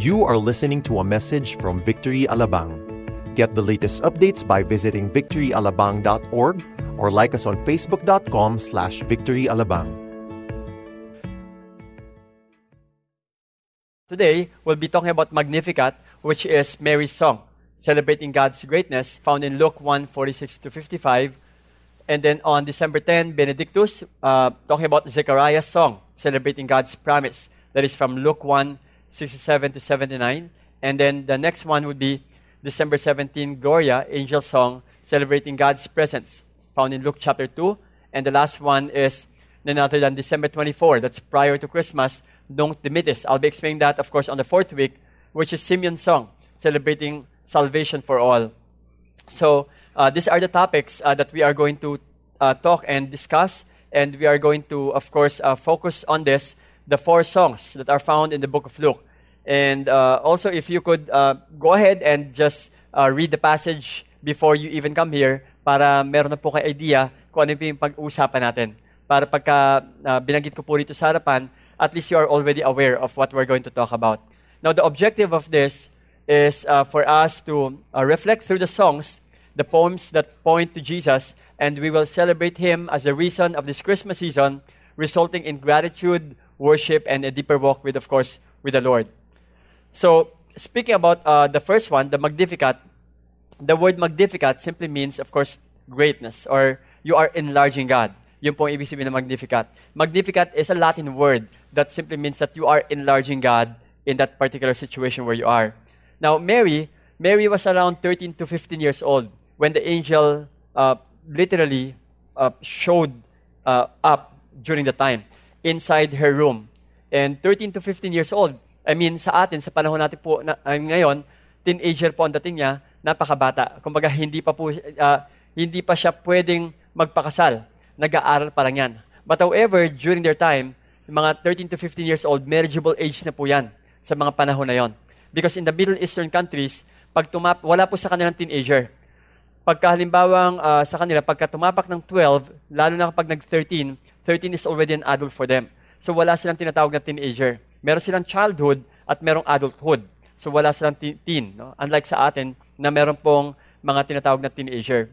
You are listening to a message from Victory Alabang. Get the latest updates by visiting victoryalabang.org or like us on facebook.com slash victoryalabang. Today, we'll be talking about Magnificat, which is Mary's song, celebrating God's greatness, found in Luke 1 46 to 55. And then on December 10, Benedictus, uh, talking about Zechariah's song, celebrating God's promise. That is from Luke 1 67 to 79. And then the next one would be December 17, Gloria, angel song, celebrating God's presence, found in Luke chapter 2. And the last one is none other than December 24, that's prior to Christmas, Nunc Dimittis. I'll be explaining that, of course, on the fourth week, which is Simeon's song, celebrating salvation for all. So, uh, these are the topics uh, that we are going to uh, talk and discuss, and we are going to, of course, uh, focus on this, the four songs that are found in the book of Luke. And uh, also, if you could uh, go ahead and just read the passage before you even come here, para meron na po kayo idea kung ano yung pag-uusapan natin. Para pagka binanggit ko po rito sa harapan, at least you are already aware of what we're going to talk about. Now, the objective of this is uh, for us to uh, reflect through the songs, the poems that point to Jesus, and we will celebrate Him as the reason of this Christmas season, resulting in gratitude, worship, and a deeper walk with, of course, with the Lord. So, speaking about uh, the first one, the Magnificat, the word Magnificat simply means, of course, greatness, or you are enlarging God. Yun po ibig sabihin ng Magnificat. Magnificat is a Latin word that simply means that you are enlarging God in that particular situation where you are. Now, Mary, Mary was around 13 to 15 years old when the angel uh, literally uh, showed uh, up during the time inside her room. And 13 to 15 years old, I mean, sa atin, sa panahon natin po na, ngayon, teenager po ang dating niya, napakabata. Kumbaga, hindi pa po, uh, hindi pa siya pwedeng magpakasal. Nag-aaral pa lang yan. But however, during their time, mga 13 to 15 years old, marriageable age na po yan sa mga panahon na yon. Because in the Middle Eastern countries, pag tumap, wala po sa kanilang teenager. Pagka halimbawang uh, sa kanila, pagka tumapak ng 12, lalo na kapag nag-13, 13 is already an adult for them. So wala silang tinatawag na teenager. Meron silang childhood at merong adulthood. So wala silang teen. No? Unlike sa atin, na meron pong mga tinatawag na teenager.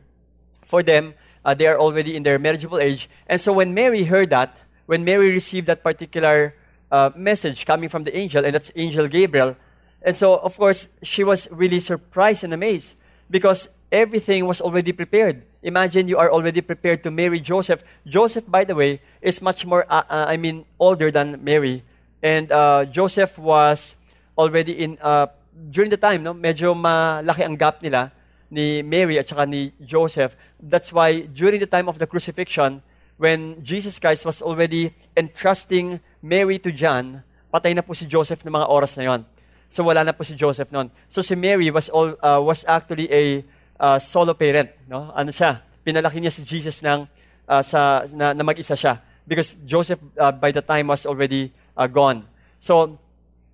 For them, uh, they are already in their marriageable age. And so when Mary heard that, when Mary received that particular uh, message coming from the angel, and that's Angel Gabriel, and so, of course, she was really surprised and amazed because everything was already prepared. Imagine you are already prepared to marry Joseph. Joseph, by the way, is much more, uh, uh, I mean, older than Mary. And uh, Joseph was already in, uh, during the time, no, medyo malaki ang gap nila ni Mary at saka ni Joseph. That's why during the time of the crucifixion, when Jesus Christ was already entrusting Mary to John, patay na po si Joseph ng mga oras na yon. So wala na po si Joseph noon. So si Mary was all uh, was actually a uh, solo parent, no? Ano siya? Pinalaki niya si Jesus ng uh, sa na, na mag-isa siya because Joseph uh, by the time was already uh, gone. So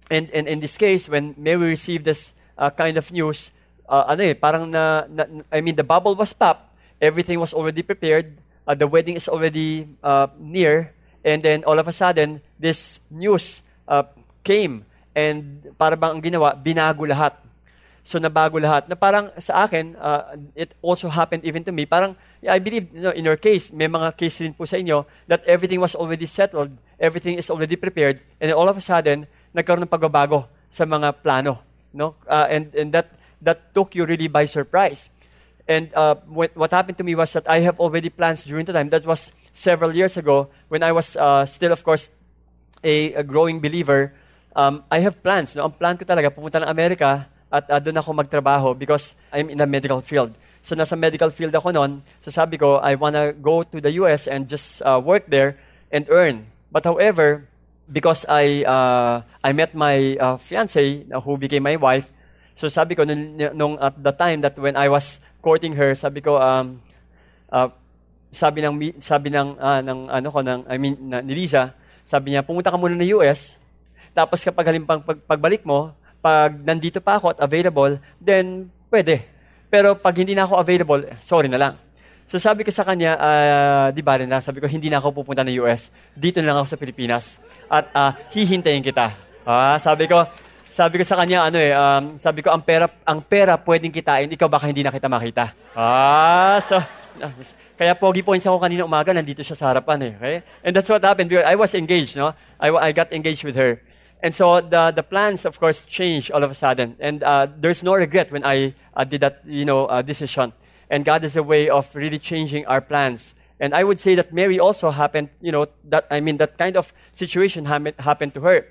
and, and in this case when Mary received this uh, kind of news, uh, ano eh, parang na, na I mean the bubble was popped, everything was already prepared, uh, the wedding is already uh, near and then all of a sudden this news uh, came And para bang ang ginawa, binago lahat. So nabago lahat. Na parang sa akin, uh, it also happened even to me. Parang, I believe, you know, in your case, may mga case din po sa inyo that everything was already settled, everything is already prepared, and all of a sudden, nagkaroon ng pagbabago sa mga plano. No? Uh, and and that, that took you really by surprise. And uh, what happened to me was that I have already plans during the time. That was several years ago when I was uh, still, of course, a, a growing believer um, I have plans. No? Ang plan ko talaga, pumunta ng Amerika at uh, doon ako magtrabaho because I'm in the medical field. So nasa medical field ako noon. So sabi ko, I wanna go to the US and just uh, work there and earn. But however, because I uh, I met my uh, fiance who became my wife, so sabi ko nung, nung at the time that when I was courting her, sabi ko um uh, sabi ng sabi ng uh, ng ano ko ng I mean na, ni Lisa, sabi niya pumunta ka muna ng US tapos kapag halimbang pag, pagbalik mo, pag nandito pa ako at available, then pwede. Pero pag hindi na ako available, sorry na lang. So sabi ko sa kanya, uh, di ba rin na, sabi ko, hindi na ako pupunta ng US. Dito na lang ako sa Pilipinas. At uh, hihintayin kita. Ah, sabi ko, sabi ko sa kanya, ano eh, um, sabi ko, ang pera, ang pera pwedeng kitain, ikaw baka hindi na kita makita. Ah, so, kaya pogi points ako kanina umaga, nandito siya sa harapan eh. Okay? And that's what happened. I was engaged, no? I, I got engaged with her. And so the, the plans, of course, changed all of a sudden. And uh, there's no regret when I uh, did that, you know, uh, decision. And God is a way of really changing our plans. And I would say that Mary also happened, you know, that, I mean, that kind of situation happened to her.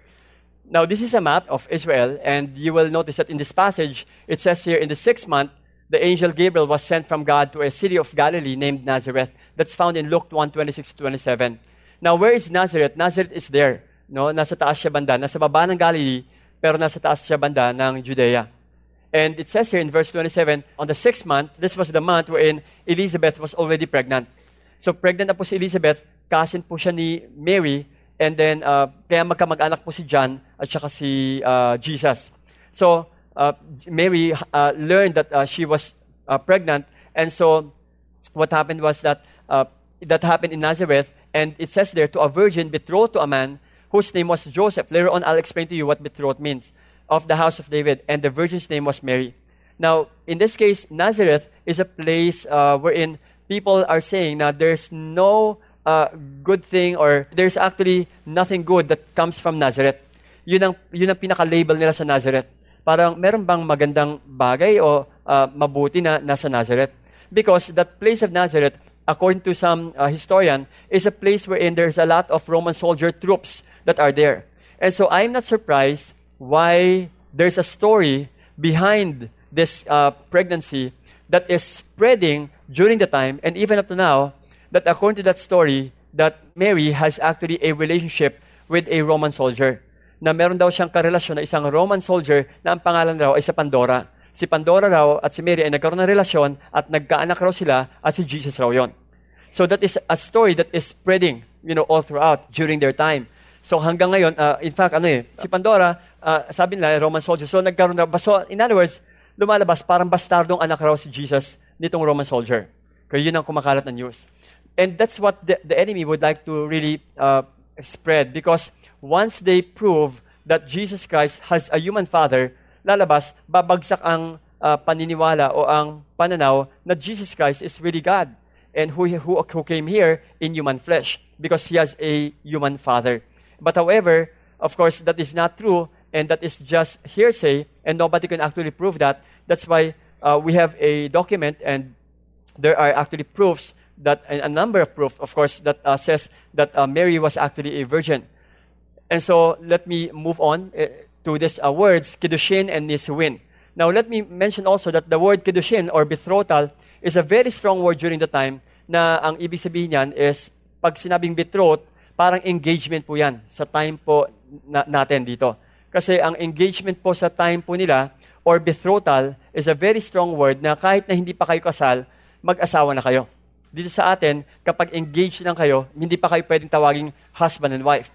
Now, this is a map of Israel, and you will notice that in this passage, it says here in the sixth month, the angel Gabriel was sent from God to a city of Galilee named Nazareth. That's found in Luke 1 26 27. Now, where is Nazareth? Nazareth is there. No? Nasa taas siya banda. Nasa baba ng Galilee, pero nasa taas siya banda ng Judea. And it says here in verse 27, on the sixth month, this was the month wherein Elizabeth was already pregnant. So pregnant na po si Elizabeth, cousin po siya ni Mary, and then uh, kaya magkamag-anak po si John at saka si uh, Jesus. So uh, Mary uh, learned that uh, she was uh, pregnant, and so what happened was that uh, that happened in Nazareth, and it says there to a virgin betrothed to a man whose name was Joseph. Later on, I'll explain to you what betrothed means of the house of David, and the virgin's name was Mary. Now, in this case, Nazareth is a place uh, wherein people are saying that there's no uh, good thing or there's actually nothing good that comes from Nazareth. Yun ang, yun ang pinaka-label nila sa Nazareth. Parang meron bang magandang bagay o uh, mabuti na nasa Nazareth? Because that place of Nazareth, according to some uh, historian, is a place wherein there's a lot of Roman soldier troops that are there. And so I'm not surprised why there's a story behind this uh, pregnancy that is spreading during the time and even up to now that according to that story that Mary has actually a relationship with a Roman soldier na meron daw siyang karelasyon na isang Roman soldier na ang pangalan raw ay sa Pandora. Si Pandora raw at si Mary ay nagkaroon ng relasyon at nagkaanak raw sila at si Jesus raw yon. So that is a story that is spreading, you know, all throughout during their time. So hanggang ngayon, uh, in fact, ano eh, si Pandora, uh, sabi nila, Roman soldier. So nagkaroon na, so in other words, lumalabas, parang bastardong anak raw si Jesus nitong Roman soldier. Kaya yun ang kumakalat na news. And that's what the, the enemy would like to really uh, spread because once they prove that Jesus Christ has a human father, lalabas, babagsak ang uh, paniniwala o ang pananaw na Jesus Christ is really God and who, who, who came here in human flesh because he has a human father. But however, of course, that is not true, and that is just hearsay, and nobody can actually prove that. That's why uh, we have a document, and there are actually proofs that a number of proofs, of course, that uh, says that uh, Mary was actually a virgin. And so let me move on uh, to these uh, words, kiddushin and nisuin. Now let me mention also that the word kiddushin or betrothal is a very strong word during the time na ang ibig sabihin niyan is pag sinabing betrothed, parang engagement po yan sa time po na, natin dito. Kasi ang engagement po sa time po nila or betrothal is a very strong word na kahit na hindi pa kayo kasal, mag-asawa na kayo. Dito sa atin, kapag engaged lang kayo, hindi pa kayo pwedeng tawaging husband and wife.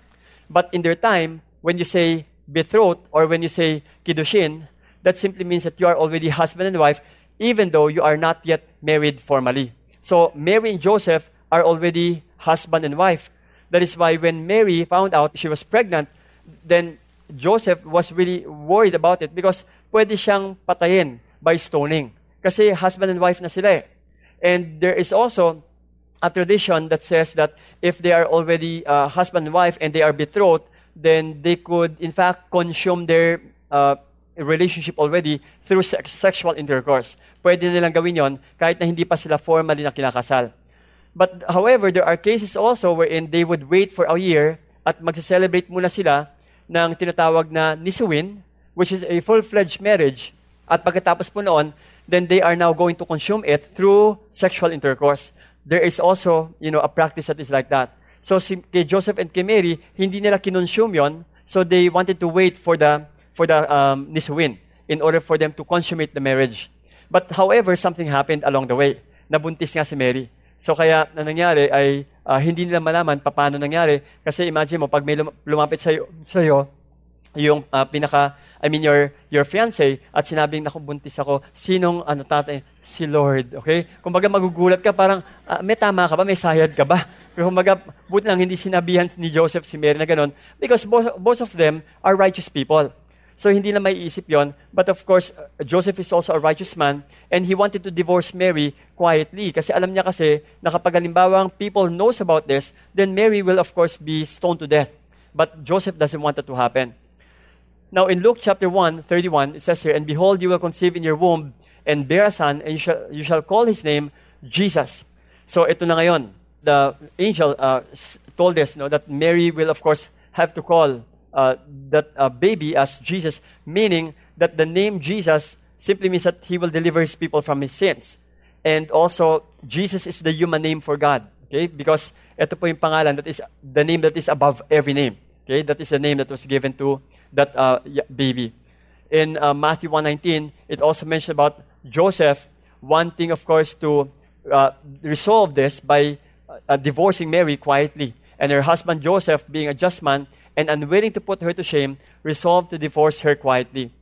But in their time, when you say betrothed or when you say kiddushin, that simply means that you are already husband and wife, even though you are not yet married formally. So Mary and Joseph are already husband and wife. That is why when Mary found out she was pregnant, then Joseph was really worried about it because pwede siyang patayin by stoning. Kasi husband and wife na sila eh. And there is also a tradition that says that if they are already uh, husband and wife and they are betrothed, then they could in fact consume their uh, relationship already through sex- sexual intercourse. Pwede nilang gawin yon kahit na hindi pa sila formally na kinakasal. But however, there are cases also wherein they would wait for a year at magse-celebrate muna sila ng tinatawag na nisuwin, which is a full-fledged marriage. At pagkatapos po noon, then they are now going to consume it through sexual intercourse. There is also, you know, a practice that is like that. So si, kay Joseph and kay Mary, hindi nila kinonsume yon, so they wanted to wait for the for the um, nisuwin in order for them to consummate the marriage. But however, something happened along the way. Nabuntis nga si Mary. So kaya na nangyari ay uh, hindi nila malaman paano nangyari. Kasi imagine mo pag may lumapit sa iyo yung uh, pinaka I mean your your fiance at sinabing naku buntis ako. Sinong ano tatay? Si Lord okay? Kumbaga magugulat ka parang uh, may tama ka ba? May sayad ka ba? Pero kumbaga buti lang hindi sinabihan ni Joseph si Mary na ganun because both, both of them are righteous people So hindi na maiisip yon. But of course, uh, Joseph is also a righteous man and he wanted to divorce Mary quietly kasi alam niya kasi na kapag people knows about this, then Mary will of course be stoned to death. But Joseph doesn't want that to happen. Now in Luke chapter 1, 31, it says here, And behold, you will conceive in your womb and bear a son, and you shall, you shall call his name Jesus. So ito na ngayon. The angel uh, told us no, that Mary will of course have to call uh, that uh, baby as Jesus, meaning that the name Jesus simply means that he will deliver his people from his sins. And also, Jesus is the human name for God. Okay? Because ito po yung pangalan that is the name that is above every name. Okay? That is the name that was given to that uh, baby. In uh, Matthew 1.19, it also mentioned about Joseph wanting, of course, to uh, resolve this by uh, divorcing Mary quietly. And her husband Joseph, being a just man, and unwilling to put her to shame, resolved to divorce her quietly.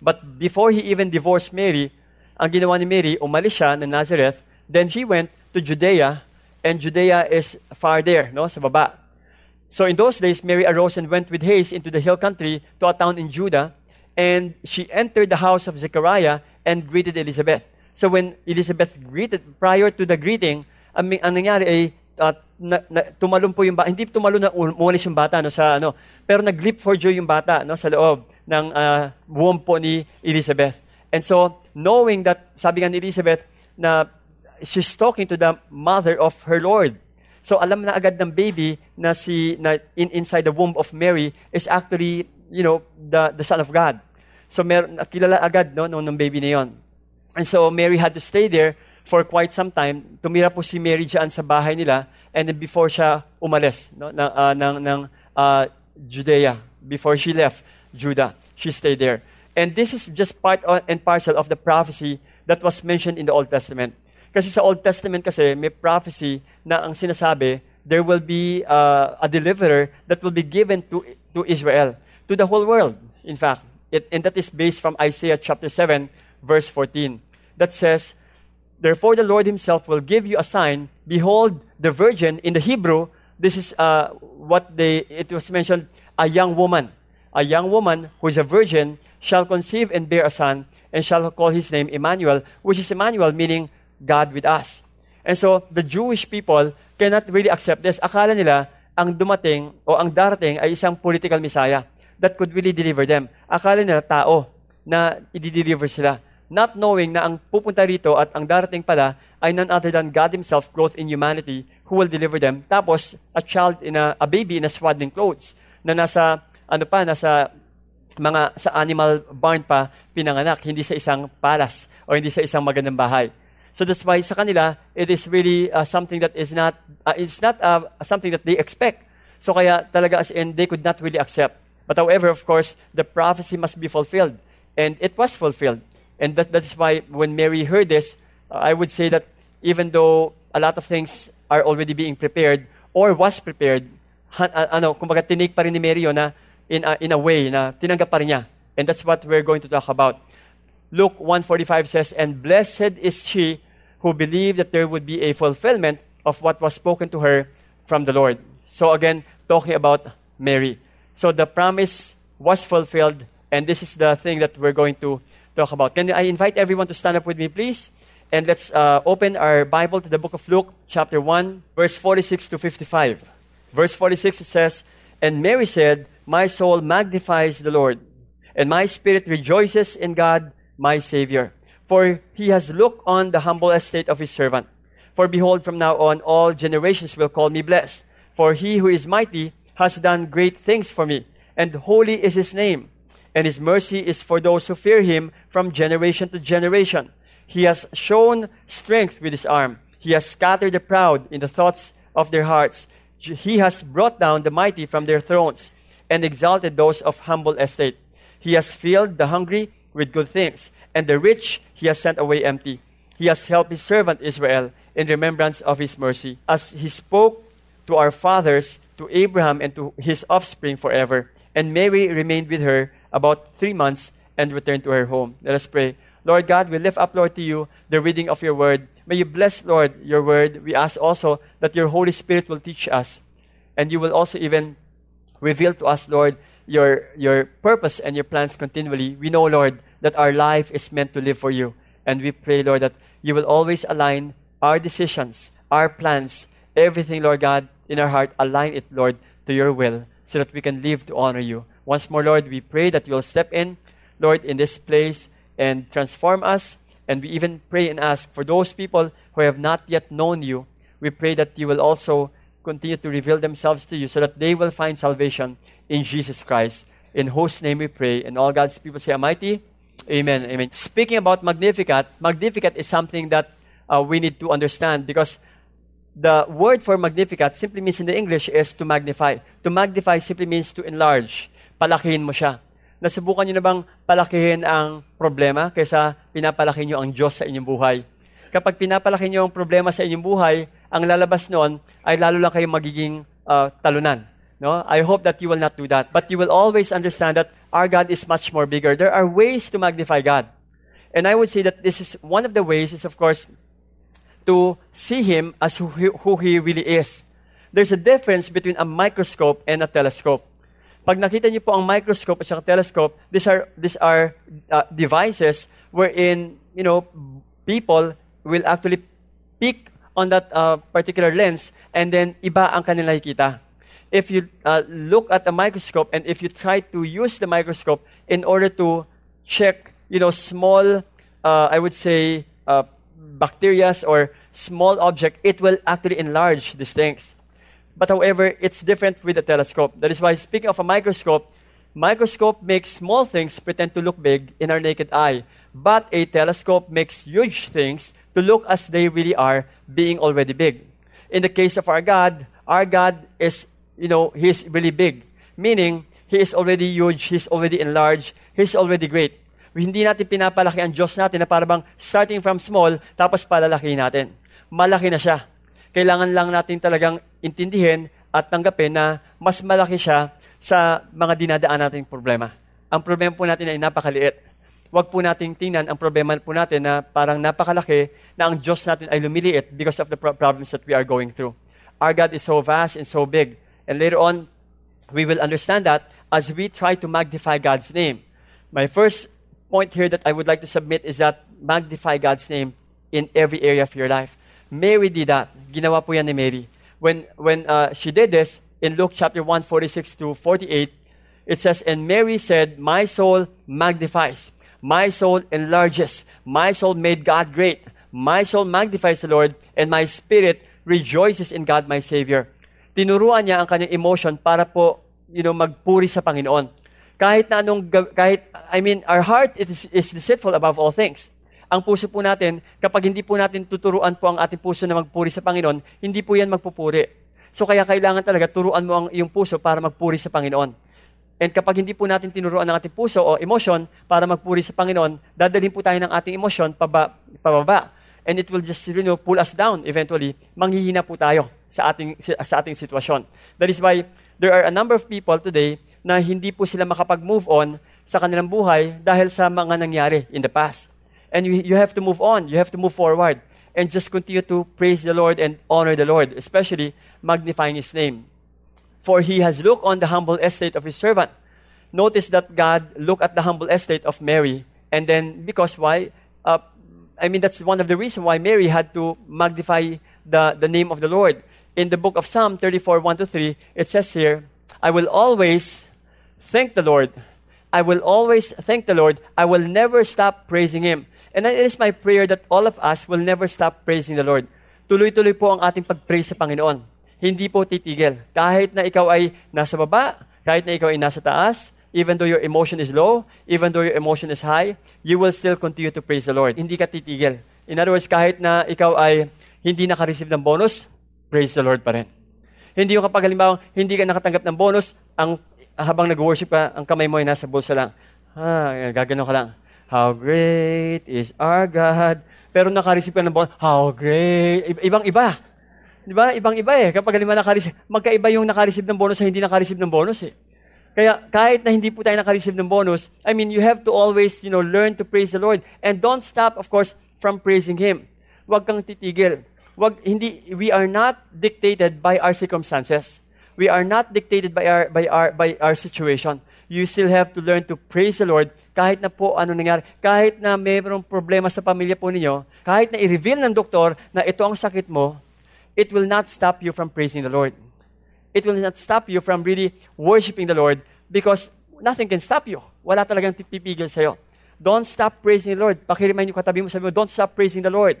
But before he even divorced Mary, ang ginawa ni Mary, umalis siya ng Nazareth, then he went to Judea, and Judea is far there, no, sa baba. So in those days, Mary arose and went with haste into the hill country to a town in Judah, and she entered the house of Zechariah and greeted Elizabeth. So when Elizabeth greeted, prior to the greeting, ang, ang nangyari ay uh, na, na, tumalon po yung bata. Hindi tumalon na umalis yung bata no, sa ano. Pero nag-leap for joy yung bata no, sa loob ng uh, womb po ni Elizabeth. And so, knowing that, sabi nga ni Elizabeth, na she's talking to the mother of her Lord. So, alam na agad ng baby na si na in, inside the womb of Mary is actually, you know, the, the Son of God. So, mer, kilala agad no, nung, nung baby na yon. And so, Mary had to stay there for quite some time. Tumira po si Mary dyan sa bahay nila and then before siya umalis no, ng, uh, ng, ng uh, Judea, before she left Judah, she stayed there. And this is just part and parcel of the prophecy that was mentioned in the Old Testament. Kasi sa Old Testament kasi may prophecy na ang sinasabi, there will be uh, a deliverer that will be given to, to Israel, to the whole world, in fact. It, and that is based from Isaiah chapter 7, verse 14, that says, Therefore the Lord himself will give you a sign. Behold, the virgin, in the Hebrew, this is uh, what they, it was mentioned, a young woman. A young woman who is a virgin shall conceive and bear a son, and shall call his name Emmanuel, which is Emmanuel, meaning God with us. And so, the Jewish people cannot really accept this. Akala nila, ang dumating o ang darating ay isang political messiah that could really deliver them. Akala nila tao na i-deliver sila. Not knowing na ang pupunta rito at ang darating pala ay none other than God Himself clothed in humanity who will deliver them. Tapos, a child in a, a baby in a swaddling clothes na nasa, ano pa, nasa mga sa animal barn pa pinanganak, hindi sa isang palace o hindi sa isang magandang bahay. So that's why sa kanila, it is really uh, something that is not, uh, it's not uh, something that they expect. So kaya talaga as in, they could not really accept. But however, of course, the prophecy must be fulfilled. And it was fulfilled. And that, that is why when Mary heard this, I would say that even though a lot of things are already being prepared or was prepared, ano, kumbaga tinig pa rin ni Mary na in a, in a way na tinanggap pa rin niya. And that's what we're going to talk about. Luke 1.45 says, And blessed is she who believed that there would be a fulfillment of what was spoken to her from the Lord. So again, talking about Mary. So the promise was fulfilled, and this is the thing that we're going to talk about. Can I invite everyone to stand up with me, please? And let's uh, open our Bible to the book of Luke, chapter 1, verse 46 to 55. Verse 46 it says, And Mary said, My soul magnifies the Lord, and my spirit rejoices in God, my Savior. For he has looked on the humble estate of his servant. For behold, from now on all generations will call me blessed. For he who is mighty has done great things for me, and holy is his name. And his mercy is for those who fear him from generation to generation. He has shown strength with his arm. He has scattered the proud in the thoughts of their hearts. He has brought down the mighty from their thrones and exalted those of humble estate. He has filled the hungry with good things, and the rich he has sent away empty. He has helped his servant Israel in remembrance of his mercy, as he spoke to our fathers, to Abraham, and to his offspring forever. And Mary remained with her about three months and return to her home. Let us pray. Lord God, we lift up, Lord, to you the reading of your word. May you bless, Lord, your word. We ask also that your Holy Spirit will teach us, and you will also even reveal to us, Lord, your, your purpose and your plans continually, we know, Lord, that our life is meant to live for you. And we pray, Lord, that you will always align our decisions, our plans, everything, Lord God, in our heart, align it, Lord, to your will so that we can live to honor you. Once more, Lord, we pray that you will step in, Lord, in this place and transform us. And we even pray and ask for those people who have not yet known you. We pray that you will also continue to reveal themselves to you so that they will find salvation in Jesus Christ. In whose name we pray. And all God's people say, Almighty, Amen. Amen. Speaking about Magnificat, Magnificat is something that uh, we need to understand because the word for Magnificat simply means in the English is to magnify. To magnify simply means to enlarge. Palakihin mo siya. Nasubukan niyo na bang palakihin ang problema kaysa pinapalaki niyo ang Diyos sa inyong buhay? Kapag pinapalaki niyo ang problema sa inyong buhay, ang lalabas noon ay lalo lang kayo magiging uh, talunan. No? I hope that you will not do that. But you will always understand that our God is much more bigger. There are ways to magnify God. And I would say that this is one of the ways is, of course, to see Him as who he, who he really is. There's a difference between a microscope and a telescope. Pag nakita niyo po ang microscope at saka telescope, these are, these are uh, devices wherein, you know, people will actually peek on that uh, particular lens and then iba ang kanila nakikita. If you uh, look at a microscope and if you try to use the microscope in order to check, you know, small, uh, I would say, uh, bacteria or small object, it will actually enlarge these things. But however, it's different with a telescope. That is why, speaking of a microscope, microscope makes small things pretend to look big in our naked eye. But a telescope makes huge things to look as they really are, being already big. In the case of our God, our God is, you know, He's really big. Meaning, He is already huge, He's already enlarged, He's already great. Hindi natin pinapalaki ang Diyos natin na parang starting from small, tapos palalaki natin. Malaki na siya kailangan lang natin talagang intindihin at tanggapin na mas malaki siya sa mga dinadaan nating problema. Ang problema po natin ay napakaliit. Huwag po nating tingnan ang problema po natin na parang napakalaki na ang Diyos natin ay lumiliit because of the problems that we are going through. Our God is so vast and so big. And later on, we will understand that as we try to magnify God's name. My first point here that I would like to submit is that magnify God's name in every area of your life. Mary did that. Ginawa po yan ni Mary. When, when uh, she did this, in Luke chapter 1, 46 to 48, it says, And Mary said, My soul magnifies, my soul enlarges, my soul made God great, my soul magnifies the Lord, and my spirit rejoices in God my Savior. Tinuruan niya ang kanyang emotion para po, you know, magpuri sa Panginoon. Kahit na anong, kahit, I mean, our heart is, is deceitful above all things ang puso po natin, kapag hindi po natin tuturuan po ang ating puso na magpuri sa Panginoon, hindi po yan magpupuri. So kaya kailangan talaga turuan mo ang iyong puso para magpuri sa Panginoon. And kapag hindi po natin tinuruan ang ating puso o emotion para magpuri sa Panginoon, dadalhin po tayo ng ating emotion paba, pababa. And it will just you know, pull us down eventually. Manghihina po tayo sa ating, sa ating sitwasyon. That is why there are a number of people today na hindi po sila makapag-move on sa kanilang buhay dahil sa mga nangyari in the past. And you, you have to move on. You have to move forward. And just continue to praise the Lord and honor the Lord, especially magnifying His name. For He has looked on the humble estate of His servant. Notice that God looked at the humble estate of Mary. And then, because why? Uh, I mean, that's one of the reasons why Mary had to magnify the, the name of the Lord. In the book of Psalm 34, 1 to 3, it says here, I will always thank the Lord. I will always thank the Lord. I will never stop praising Him. And it is my prayer that all of us will never stop praising the Lord. Tuloy-tuloy po ang ating pag-praise sa Panginoon. Hindi po titigil. Kahit na ikaw ay nasa baba, kahit na ikaw ay nasa taas, even though your emotion is low, even though your emotion is high, you will still continue to praise the Lord. Hindi ka titigil. In other words, kahit na ikaw ay hindi naka-receive ng bonus, praise the Lord pa rin. Hindi yung kapag halimbawa, hindi ka nakatanggap ng bonus, ang habang nag-worship ka, ang kamay mo ay nasa bulsa lang. Ha, ah, ka lang. How great is our God. Pero nakareceive ka ng bonus, how great. Ibang-iba. Di ba? Ibang-iba eh. Kapag halimbawa nakareceive, magkaiba yung nakareceive ng bonus sa hindi nakareceive ng bonus eh. Kaya kahit na hindi po tayo nakareceive ng bonus, I mean, you have to always, you know, learn to praise the Lord. And don't stop, of course, from praising Him. Huwag kang titigil. Huwag, hindi, we are not dictated by our circumstances. We are not dictated by our, by our, by our situation. you still have to learn to praise the Lord kahit na po ano nangyari. Kahit na mayroong problema sa pamilya po ninyo, kahit na i-reveal ng doktor na ito ang sakit mo, it will not stop you from praising the Lord. It will not stop you from really worshiping the Lord because nothing can stop you. Wala talagang pipigil sa'yo. Don't stop praising the Lord. Pakirimayin yung katabi mo, sabi mo, don't stop praising the Lord.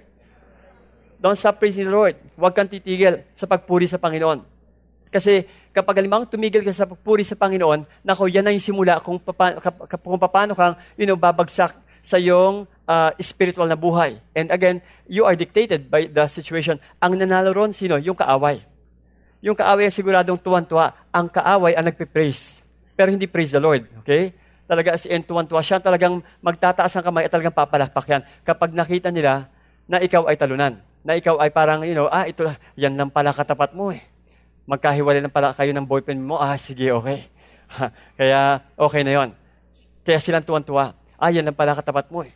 Don't stop praising the Lord. Huwag kang titigil sa pagpuri sa Panginoon. Kasi kapag halimang tumigil ka sa pagpuri sa Panginoon, nako, yan ang simula kung, papa, kung paano kang you know, babagsak sa iyong uh, spiritual na buhay. And again, you are dictated by the situation. Ang nanalo ron, sino? Yung kaaway. Yung kaaway ay siguradong tuwan-tuwa. Ang kaaway ang nagpe-praise. Pero hindi praise the Lord. Okay? Talaga si in tuwan-tuwa. Siya talagang magtataas ang kamay at talagang papalakpak yan. Kapag nakita nila na ikaw ay talunan. Na ikaw ay parang, you know, ah, ito, yan lang pala katapat mo eh magkahiwalay na pala kayo ng boyfriend mo, ah, sige, okay. Kaya, okay na yon. Kaya silang tuwan-tuwa. Ah, yan lang pala katapat mo eh.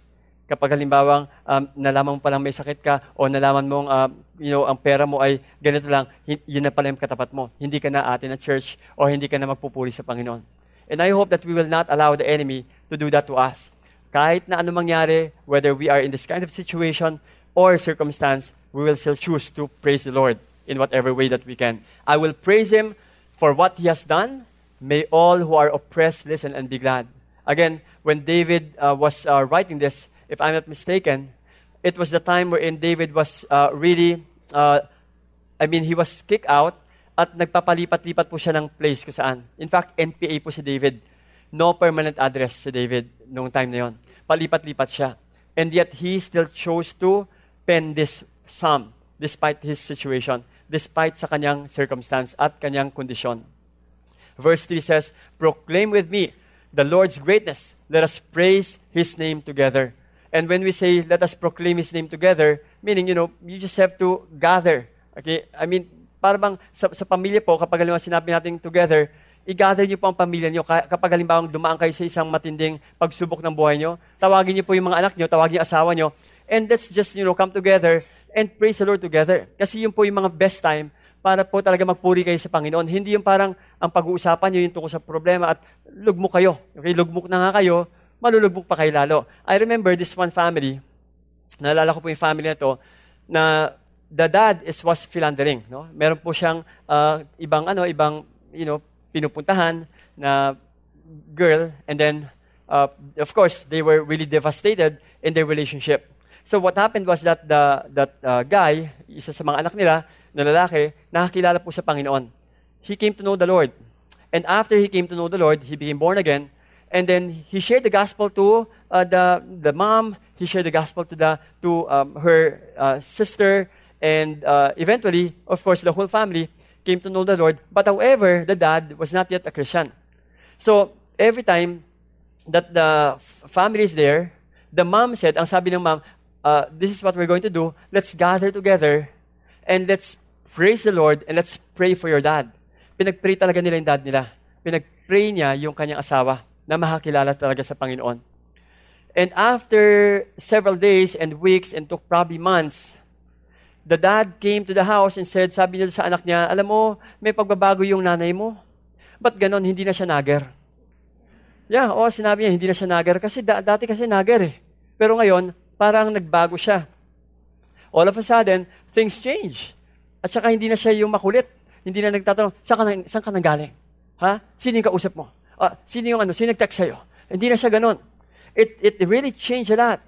Kapag halimbawang um, nalaman mo palang may sakit ka o nalaman mong uh, you know, ang pera mo ay ganito lang, yun na pala yung katapat mo. Hindi ka na atin na church o hindi ka na magpupuri sa Panginoon. And I hope that we will not allow the enemy to do that to us. Kahit na ano mangyari, whether we are in this kind of situation or circumstance, we will still choose to praise the Lord in whatever way that we can. I will praise him for what he has done. May all who are oppressed listen and be glad. Again, when David uh, was uh, writing this, if I'm not mistaken, it was the time wherein David was uh, really, uh, I mean, he was kicked out at nagpapalipat-lipat po siya ng place kung saan. In fact, NPA po si David. No permanent address si David noong time na yon. Palipat-lipat siya. And yet, he still chose to pen this psalm despite his situation despite sa kanyang circumstance at kanyang kondisyon. Verse 3 says, Proclaim with me the Lord's greatness. Let us praise His name together. And when we say, let us proclaim His name together, meaning, you know, you just have to gather. Okay? I mean, para bang sa, sa pamilya po, kapag halimbawa sinabi natin together, i-gather niyo po ang pamilya niyo. Kapag halimbawa dumaan kayo sa isang matinding pagsubok ng buhay niyo, tawagin niyo po yung mga anak niyo, tawagin niyo asawa niyo, and let's just, you know, come together and praise the Lord together. Kasi yun po yung mga best time para po talaga magpuri kayo sa Panginoon. Hindi yung parang ang pag-uusapan nyo yung tungkol sa problema at lugmok kayo. Okay, lugmok na nga kayo, malulugmok pa kayo lalo. I remember this one family, naalala ko po yung family na to, na the dad is was philandering. No? Meron po siyang uh, ibang, ano, ibang, you know, pinupuntahan na girl and then, uh, of course, they were really devastated in their relationship. So what happened was that the that uh, guy, isa sa mga anak nila, na lalaki, nakakilala po sa Panginoon. He came to know the Lord. And after he came to know the Lord, he became born again. And then he shared the gospel to uh, the the mom. He shared the gospel to the to um, her uh, sister, and uh, eventually, of course, the whole family came to know the Lord. But however, the dad was not yet a Christian. So every time that the family is there, the mom said, ang sabi ng mom, uh, this is what we're going to do. Let's gather together and let's praise the Lord and let's pray for your dad. Pinag-pray talaga nila yung dad nila. Pinag-pray niya yung kanyang asawa na makakilala talaga sa Panginoon. And after several days and weeks and took probably months, the dad came to the house and said, sabi niya sa anak niya, alam mo, may pagbabago yung nanay mo. Ba't ganon, hindi na siya nager? Yeah, oh, sinabi niya, hindi na siya nager. Kasi da- dati kasi nager eh. Pero ngayon, parang nagbago siya. All of a sudden, things change. At saka hindi na siya yung makulit. Hindi na nagtatanong, saan ka, na, saan ka nanggaling? Ha? Sino yung kausap mo? Ah, sino yung ano? Sino nag-text sa'yo? Hindi na siya ganun. It, it really changed a lot.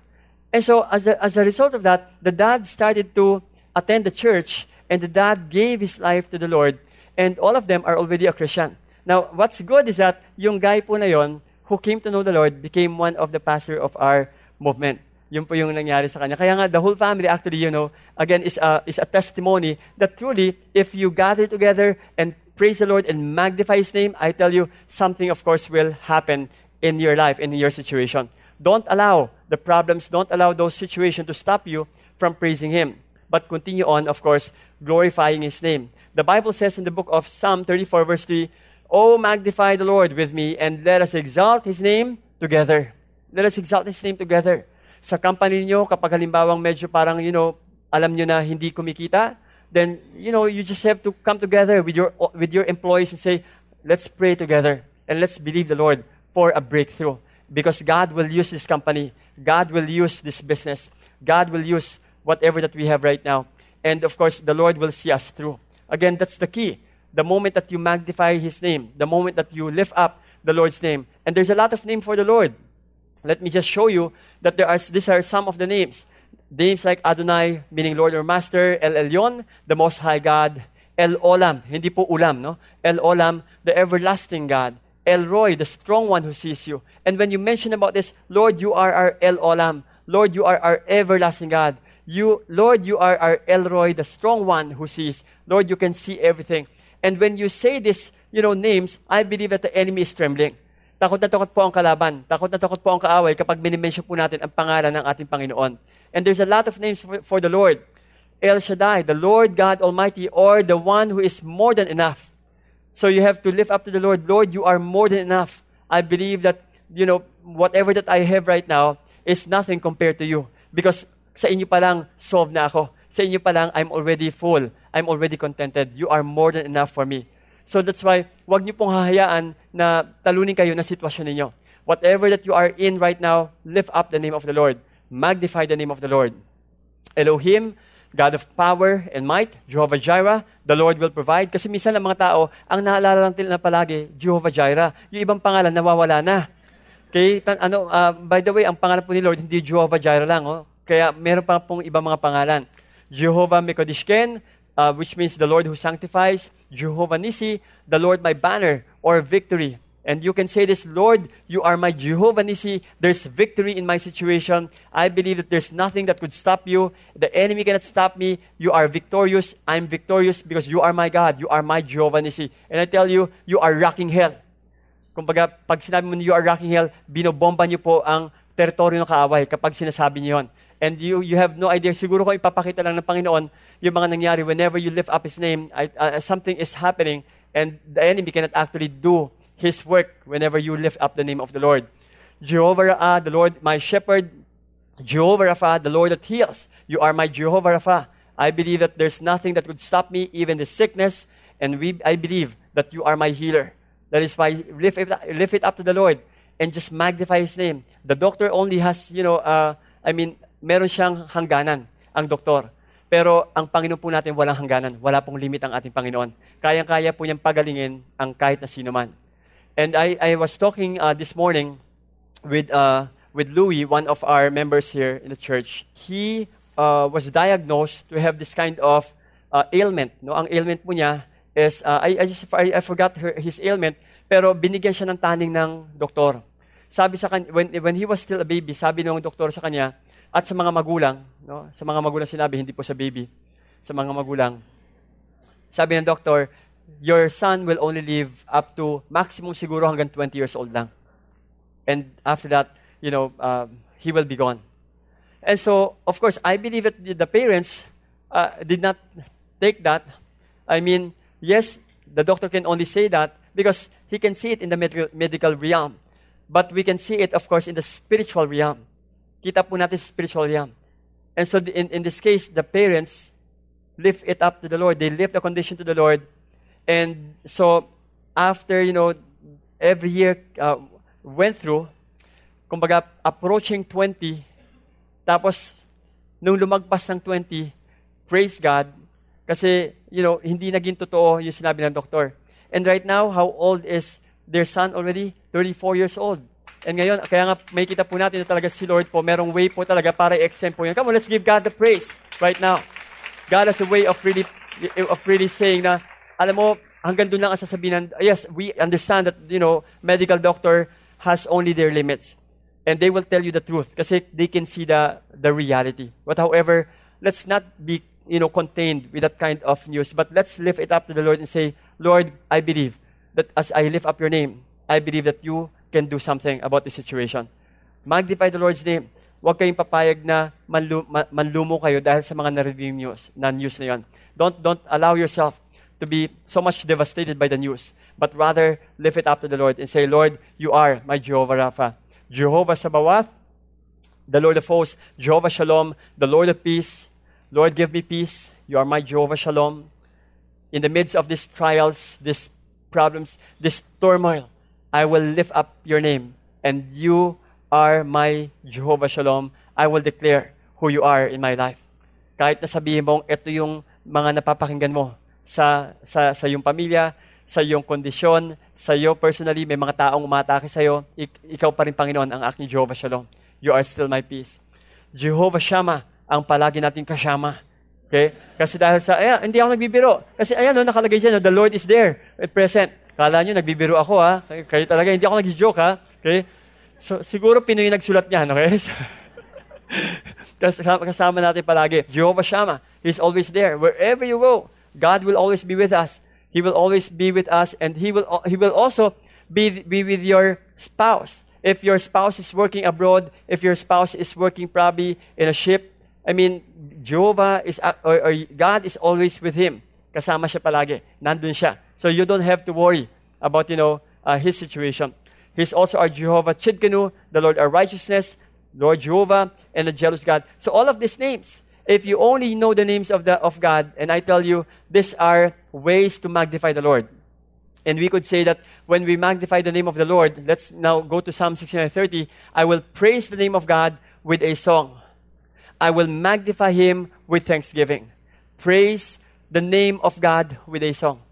And so, as a, as a result of that, the dad started to attend the church, and the dad gave his life to the Lord, and all of them are already a Christian. Now, what's good is that yung guy po na yon, who came to know the Lord, became one of the pastor of our movement. Yun po yung nangyari sa kanya. Kaya nga, the whole family actually, you know, again, is a, is a testimony that truly, if you gather together and praise the Lord and magnify His name, I tell you, something, of course, will happen in your life, in your situation. Don't allow the problems, don't allow those situations to stop you from praising Him. But continue on, of course, glorifying His name. The Bible says in the book of Psalm 34, verse 3, Oh, magnify the Lord with me, and let us exalt His name together. Let us exalt His name together sa company niyo, kapag halimbawang medyo parang, you know, alam niyo na hindi kumikita, then, you know, you just have to come together with your, with your employees and say, let's pray together and let's believe the Lord for a breakthrough. Because God will use this company, God will use this business, God will use whatever that we have right now. And of course, the Lord will see us through. Again, that's the key. The moment that you magnify His name, the moment that you lift up the Lord's name. And there's a lot of name for the Lord. Let me just show you that there are, these are some of the names. Names like Adonai, meaning Lord or Master, El Elyon, the Most High God, El Olam, hindi po ulam, no? El Olam, the everlasting God, El Roy, the strong one who sees you. And when you mention about this, Lord, you are our El Olam. Lord, you are our everlasting God. You, Lord, you are our El Roy, the strong one who sees. Lord, you can see everything. And when you say this, you know, names, I believe that the enemy is trembling. Takot na takot po ang kalaban. Takot na takot po ang kaaway kapag minimension po natin ang pangalan ng ating Panginoon. And there's a lot of names for, for the Lord. El Shaddai, the Lord God Almighty, or the one who is more than enough. So you have to lift up to the Lord, Lord, you are more than enough. I believe that, you know, whatever that I have right now is nothing compared to you. Because sa inyo pa lang, solve na ako. Sa inyo pa lang, I'm already full. I'm already contented. You are more than enough for me. So that's why, wag niyo pong hahayaan na talunin kayo na sitwasyon ninyo. Whatever that you are in right now, lift up the name of the Lord. Magnify the name of the Lord. Elohim, God of power and might, Jehovah Jireh, the Lord will provide. Kasi minsan ang mga tao, ang naalala lang nila palagi, Jehovah Jireh. Yung ibang pangalan, nawawala na. Okay? Tan- ano, uh, by the way, ang pangalan po ni Lord, hindi Jehovah Jireh lang. Oh. Kaya meron pa pong ibang mga pangalan. Jehovah Mekodishken, uh, which means the Lord who sanctifies. Jehovah Nisi, the Lord my banner or victory. And you can say this, Lord, you are my Jehovah Nisi. There's victory in my situation. I believe that there's nothing that could stop you. The enemy cannot stop me. You are victorious. I'm victorious because you are my God. You are my Jehovah Nisi. And I tell you, you are rocking hell. Kumbaga, pag sinabi mo you are rocking hell, binobomba niyo po ang teritoryo ng kaaway kapag sinasabi niyo. And you, you have no idea. Siguro kung ipapakita lang ng Panginoon yung mga nangyari whenever you lift up His name, I, uh, something is happening and the enemy cannot actually do his work whenever you lift up the name of the Lord. Jehovah Rapha, the Lord my shepherd. Jehovah Rapha, the Lord that heals. You are my Jehovah Rapha. I believe that there's nothing that could stop me, even the sickness. And we, I believe that you are my healer. That is why lift it, lift it up to the Lord and just magnify His name. The doctor only has, you know, uh, I mean, meron siyang hangganan, ang doktor. Pero ang Panginoon po natin walang hangganan. Wala pong limit ang ating Panginoon. Kayang-kaya po niyang pagalingin ang kahit na sino man. And I, I was talking uh, this morning with, uh, with Louis, one of our members here in the church. He uh, was diagnosed to have this kind of uh, ailment. No? Ang ailment po niya is, uh, I, I, just, I, I forgot her, his ailment, pero binigyan siya ng taning ng doktor. Sabi sa kanya, when, when he was still a baby, sabi ng doktor sa kanya, at sa mga magulang, no? sa mga magulang sinabi, hindi po sa baby, sa mga magulang, sabi ng doktor, your son will only live up to maximum siguro hanggang 20 years old lang. And after that, you know, um, he will be gone. And so, of course, I believe that the parents uh, did not take that. I mean, yes, the doctor can only say that because he can see it in the medical, medical realm. But we can see it, of course, in the spiritual realm. Kita po natin spiritual realm. And so, in, in this case, the parents lift it up to the Lord. They lift the condition to the Lord and so, after, you know, every year uh, went through, kumbaga, approaching 20, tapos, nung lumagpas ng 20, praise God, kasi, you know, hindi naging totoo yung sinabi ng doktor. And right now, how old is their son already? 34 years old. And ngayon, kaya nga may kita po natin na talaga si Lord po, merong way po talaga para i-extend po yan. Come on, let's give God the praise right now. God has a way of really, of really saying na, alam mo, hanggang doon lang ang sasabihin yes, we understand that, you know, medical doctor has only their limits. And they will tell you the truth kasi they can see the, the reality. But however, let's not be, you know, contained with that kind of news. But let's lift it up to the Lord and say, Lord, I believe that as I lift up your name, I believe that you can do something about the situation. Magnify the Lord's name. Huwag kayong papayag na manlu- manlumo kayo dahil sa mga narinig news, na news na. Don't, don't allow yourself to be so much devastated by the news, but rather lift it up to the Lord and say, Lord, you are my Jehovah Rapha. Jehovah Sabaoth, the Lord of hosts, Jehovah Shalom, the Lord of peace. Lord, give me peace. You are my Jehovah Shalom. In the midst of these trials, these problems, this turmoil, I will lift up your name, and you are my Jehovah Shalom. I will declare who you are in my life. Kahit na sabihin mong ito yung mga napapakinggan mo sa, sa, sa iyong pamilya, sa iyong kondisyon, sa iyo personally, may mga taong umatake sa iyo, ik- ikaw pa rin, Panginoon, ang aking Jehovah Shalom. You are still my peace. Jehovah Shammah, ang palagi nating kasama. Okay? Kasi dahil sa, ayan, hindi ako nagbibiro. Kasi ayan, no, nakalagay dyan, no, the Lord is there, present. Kala nyo, nagbibiro ako, ha? Kayo talaga, hindi ako nag-joke, ha? Okay? So, siguro Pinoy nagsulat niyan, okay? kasama natin palagi. Jehovah Shammah, He's always there. Wherever you go, God will always be with us. He will always be with us, and He will, He will also be, be with your spouse. If your spouse is working abroad, if your spouse is working probably in a ship, I mean, Jehovah is, or, or God is always with him. Kasama siya palagi. Nandun siya. So you don't have to worry about, you know, uh, his situation. He's also our Jehovah Chidkenu, the Lord our righteousness, Lord Jehovah, and the jealous God. So all of these names, if you only know the names of, the, of God, and I tell you, these are ways to magnify the Lord. And we could say that when we magnify the name of the Lord, let's now go to Psalm 69:30. I will praise the name of God with a song. I will magnify him with thanksgiving. Praise the name of God with a song.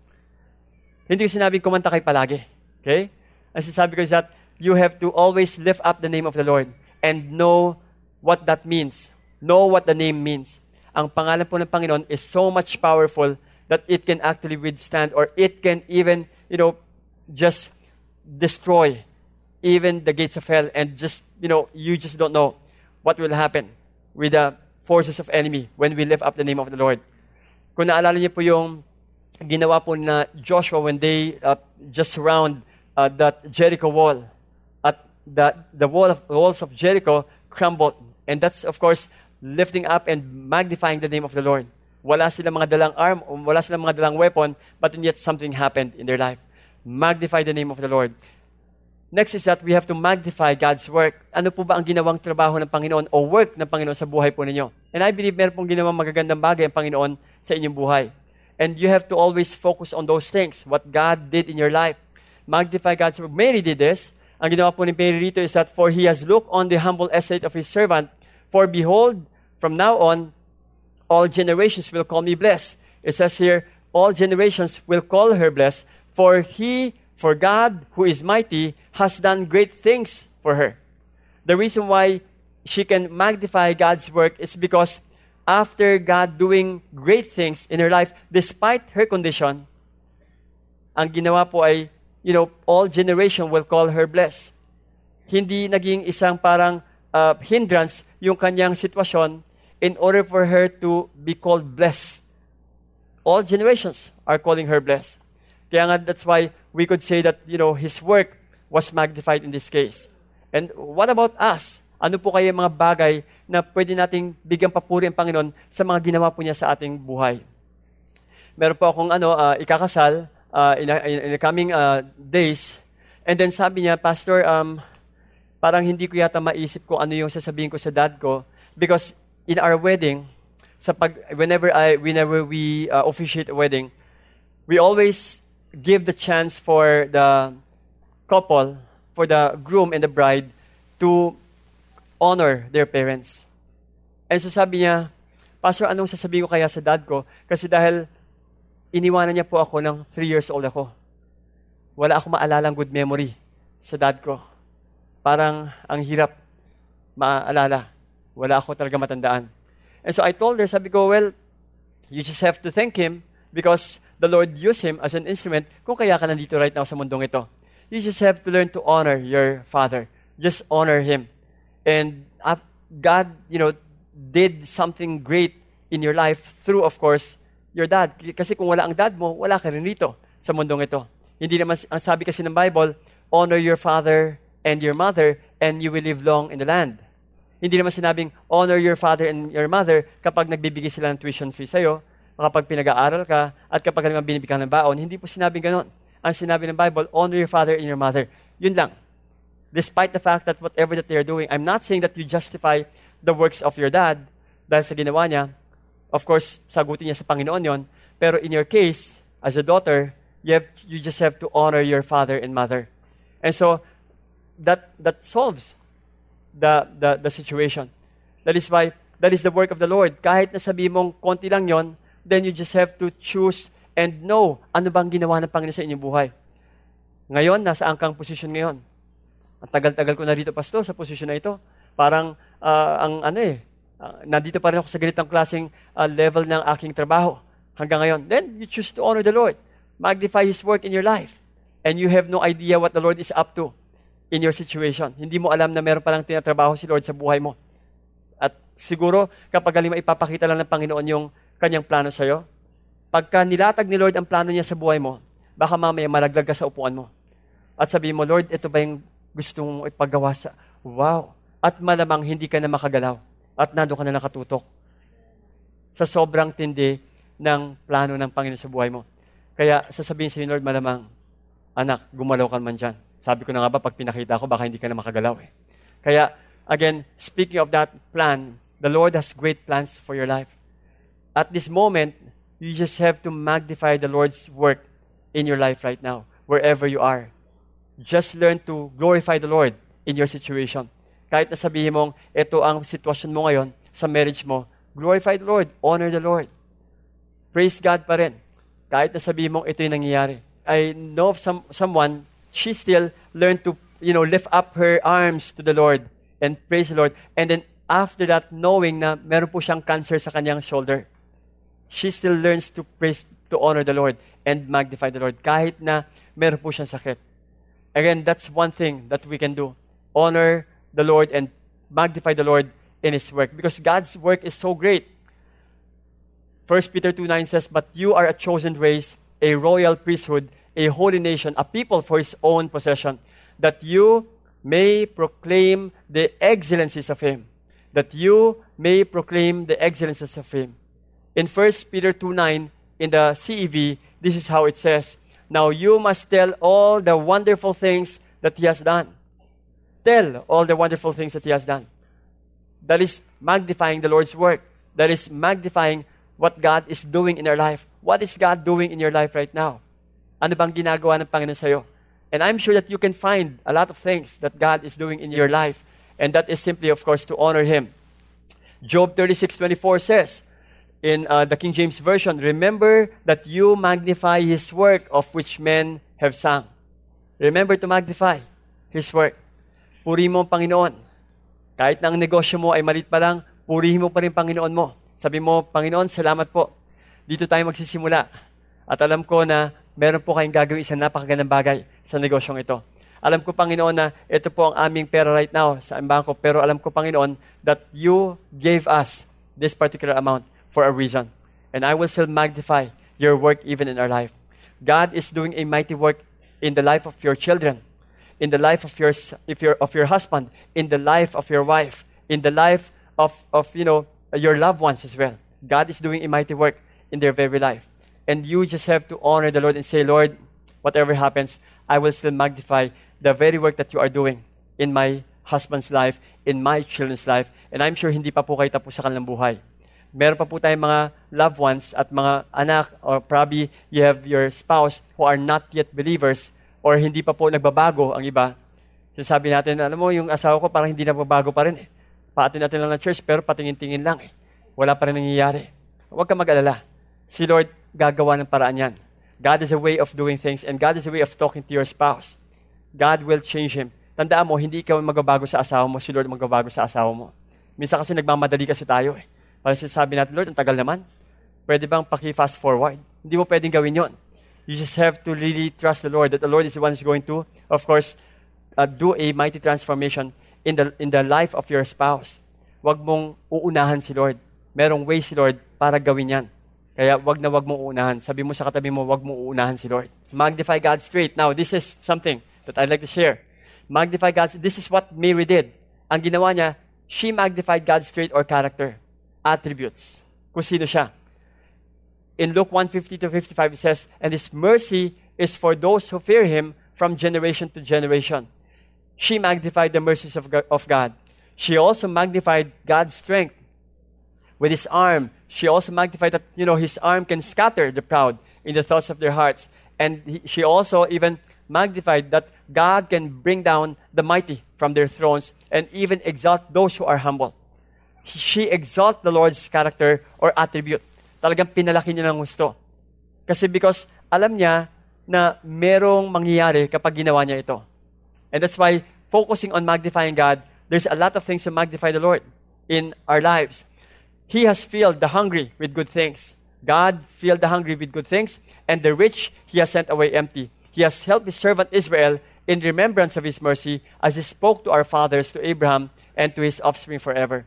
Hindi ko sinabing kumanta kay palagi. Okay? Ang sinasabi ko is that you have to always lift up the name of the Lord and know what that means. Know what the name means. Ang pangalan po ng Panginoon is so much powerful that it can actually withstand or it can even, you know, just destroy even the gates of hell and just, you know, you just don't know what will happen with the forces of enemy when we lift up the name of the Lord. Kung naalala niyo po yung ginawa po na Joshua when they uh, just surround uh, that Jericho wall. At the, the wall of, walls of Jericho crumbled. And that's, of course, lifting up and magnifying the name of the Lord. Wala silang mga dalang arm, wala silang mga dalang weapon, but yet something happened in their life. Magnify the name of the Lord. Next is that we have to magnify God's work. Ano po ba ang ginawang trabaho ng Panginoon o work ng Panginoon sa buhay po ninyo? And I believe meron pong ginawang magagandang bagay ang Panginoon sa inyong buhay. And you have to always focus on those things, what God did in your life. Magnify God's work. Mary did this. Ang ginawa po ni Mary rito is that, For he has looked on the humble estate of his servant, for behold, from now on, all generations will call me blessed. It says here, all generations will call her blessed, for he for God, who is mighty, has done great things for her. The reason why she can magnify God's work is because after God doing great things in her life, despite her condition, ang ginawa po ay, you know, all generation will call her blessed. Hindi naging isang parang uh, hindrance yung kanyang sitwasyon in order for her to be called blessed. All generations are calling her blessed. Kaya nga, that's why we could say that, you know, His work was magnified in this case. And what about us? Ano po kaya mga bagay na pwede nating bigyan papuri ang Panginoon sa mga ginawa po niya sa ating buhay? Meron po akong ano, uh, ikakasal uh, in, a, in the coming uh, days. And then sabi niya, Pastor, um, parang hindi ko yata maisip ko ano yung sasabihin ko sa dad ko because in our wedding, sa pag, whenever I whenever we uh, officiate a wedding, we always give the chance for the couple, for the groom and the bride, to honor their parents. And so sabi niya, Pastor, anong sasabihin ko kaya sa dad ko? Kasi dahil iniwanan niya po ako ng three years old ako. Wala akong maalalang good memory sa dad ko. Parang ang hirap maalala. Wala ako talaga matandaan. And so I told her, sabi ko, well, you just have to thank him because the Lord used him as an instrument kung kaya ka nandito right now sa mundong ito. You just have to learn to honor your father. Just honor him. And uh, God, you know, did something great in your life through, of course, your dad. Kasi kung wala ang dad mo, wala ka rin dito sa mundong ito. Hindi naman, ang sabi kasi ng Bible, honor your father and your mother, and you will live long in the land. Hindi naman sinabing, honor your father and your mother kapag nagbibigay sila ng tuition fee sa'yo, kapag pinag-aaral ka, at kapag naman binibigyan ng baon, hindi po sinabing ganon. Ang sinabi ng Bible, honor your father and your mother. Yun lang. Despite the fact that whatever that they are doing, I'm not saying that you justify the works of your dad dahil sa ginawa niya. Of course, sagutin niya sa Panginoon yon. Pero in your case, as a daughter, you, have, you just have to honor your father and mother. And so, that, that solves the, the, the situation. That is why, that is the work of the Lord. Kahit na sabi mong konti lang yon, then you just have to choose and know ano bang ginawa ng Panginoon sa inyong buhay. Ngayon, nasa angkang posisyon ngayon. Ang tagal-tagal ko na dito, Pastor, sa posisyon na ito. Parang, uh, ang ano eh, uh, nandito pa rin ako sa ganitong klaseng uh, level ng aking trabaho hanggang ngayon. Then, you choose to honor the Lord. Magnify His work in your life. And you have no idea what the Lord is up to in your situation. Hindi mo alam na meron palang tinatrabaho si Lord sa buhay mo. At siguro, kapag halimbawa ipapakita lang ng Panginoon yung kanyang plano sa iyo, pagka nilatag ni Lord ang plano niya sa buhay mo, baka mamaya malaglag ka sa upuan mo. At sabihin mo, Lord, ito ba yung gusto mong ipagawa sa... Wow! At malamang hindi ka na makagalaw. At nando ka na nakatutok. Sa sobrang tindi ng plano ng Panginoon sa buhay mo. Kaya sasabihin sa iyo, Lord, malamang, anak, gumalaw ka man dyan. Sabi ko na nga ba, pag pinakita ko, baka hindi ka na makagalaw eh. Kaya, again, speaking of that plan, the Lord has great plans for your life. At this moment, you just have to magnify the Lord's work in your life right now, wherever you are. Just learn to glorify the Lord in your situation. Kahit na sabihin mong, ito ang sitwasyon mo ngayon sa marriage mo, glorify the Lord, honor the Lord. Praise God pa rin. Kahit na sabihin mong ito yung nangyayari. I know of some, someone, she still learned to, you know, lift up her arms to the Lord and praise the Lord. And then after that, knowing na meron po siyang cancer sa kanyang shoulder, she still learns to praise, to honor the Lord and magnify the Lord kahit na meron po siyang sakit. Again, that's one thing that we can do. Honor the Lord and magnify the Lord in His work because God's work is so great. 1 Peter 2 9 says, But you are a chosen race, a royal priesthood, a holy nation, a people for His own possession, that you may proclaim the excellencies of Him. That you may proclaim the excellencies of Him. In 1 Peter 2 9, in the CEV, this is how it says, Now you must tell all the wonderful things that He has done. Tell all the wonderful things that He has done. That is magnifying the Lord's work. That is magnifying what God is doing in our life. What is God doing in your life right now? Ano bang ginagawa ng Panginoon sa'yo? And I'm sure that you can find a lot of things that God is doing in your life. And that is simply, of course, to honor Him. Job 36:24 says, in uh, the King James Version, remember that you magnify His work of which men have sung. Remember to magnify His work. Puri mo ang Panginoon. Kahit na ang negosyo mo ay malit pa lang, purihin mo pa rin Panginoon mo. Sabi mo, Panginoon, salamat po. Dito tayo magsisimula. At alam ko na meron po kayong gagawin isang napakagandang bagay sa negosyong ito. Alam ko, Panginoon, na ito po ang aming pera right now sa bangko. Pero alam ko, Panginoon, that you gave us this particular amount for a reason. And I will still magnify your work even in our life. God is doing a mighty work in the life of your children, in the life of your, if your, of your husband, in the life of your wife, in the life of, of you know, your loved ones as well. God is doing a mighty work in their very life. And you just have to honor the Lord and say, Lord, whatever happens, I will still magnify the very work that you are doing in my husband's life, in my children's life. And I'm sure hindi pa po kayo tapos sa kanilang buhay meron pa po tayong mga loved ones at mga anak or probably you have your spouse who are not yet believers or hindi pa po nagbabago ang iba. Sinasabi natin, alam mo, yung asawa ko parang hindi nagbabago pa rin eh. Paatin natin lang ng church pero patingin-tingin lang eh. Wala pa rin nangyayari. Huwag ka mag-alala. Si Lord gagawa ng paraan yan. God is a way of doing things and God is a way of talking to your spouse. God will change him. Tandaan mo, hindi ikaw magbabago sa asawa mo, si Lord magbabago sa asawa mo. Minsan kasi nagmamadali kasi tayo eh. Parang sinasabi natin, Lord, ang tagal naman. Pwede bang paki-fast forward? Hindi mo pwedeng gawin yon. You just have to really trust the Lord that the Lord is the one who's going to, of course, uh, do a mighty transformation in the, in the life of your spouse. Huwag mong uunahan si Lord. Merong way si Lord para gawin yan. Kaya wag na wag mong uunahan. Sabi mo sa katabi mo, wag mong uunahan si Lord. Magnify God straight. Now, this is something that I'd like to share. Magnify God. This is what Mary did. Ang ginawa niya, she magnified God's straight or character attributes. Kung sino siya. In Luke 150 to 55, it says, And His mercy is for those who fear Him from generation to generation. She magnified the mercies of God. She also magnified God's strength with His arm. She also magnified that, you know, His arm can scatter the proud in the thoughts of their hearts. And he, she also even magnified that God can bring down the mighty from their thrones and even exalt those who are humble. She exalt the Lord's character or attribute. Talagang pinalaki niya ng gusto. Kasi because alam niya na merong mangyayari kapag ginawa niya ito. And that's why focusing on magnifying God, there's a lot of things to magnify the Lord in our lives. He has filled the hungry with good things. God filled the hungry with good things, and the rich he has sent away empty. He has helped his servant Israel in remembrance of his mercy, as he spoke to our fathers, to Abraham, and to his offspring forever.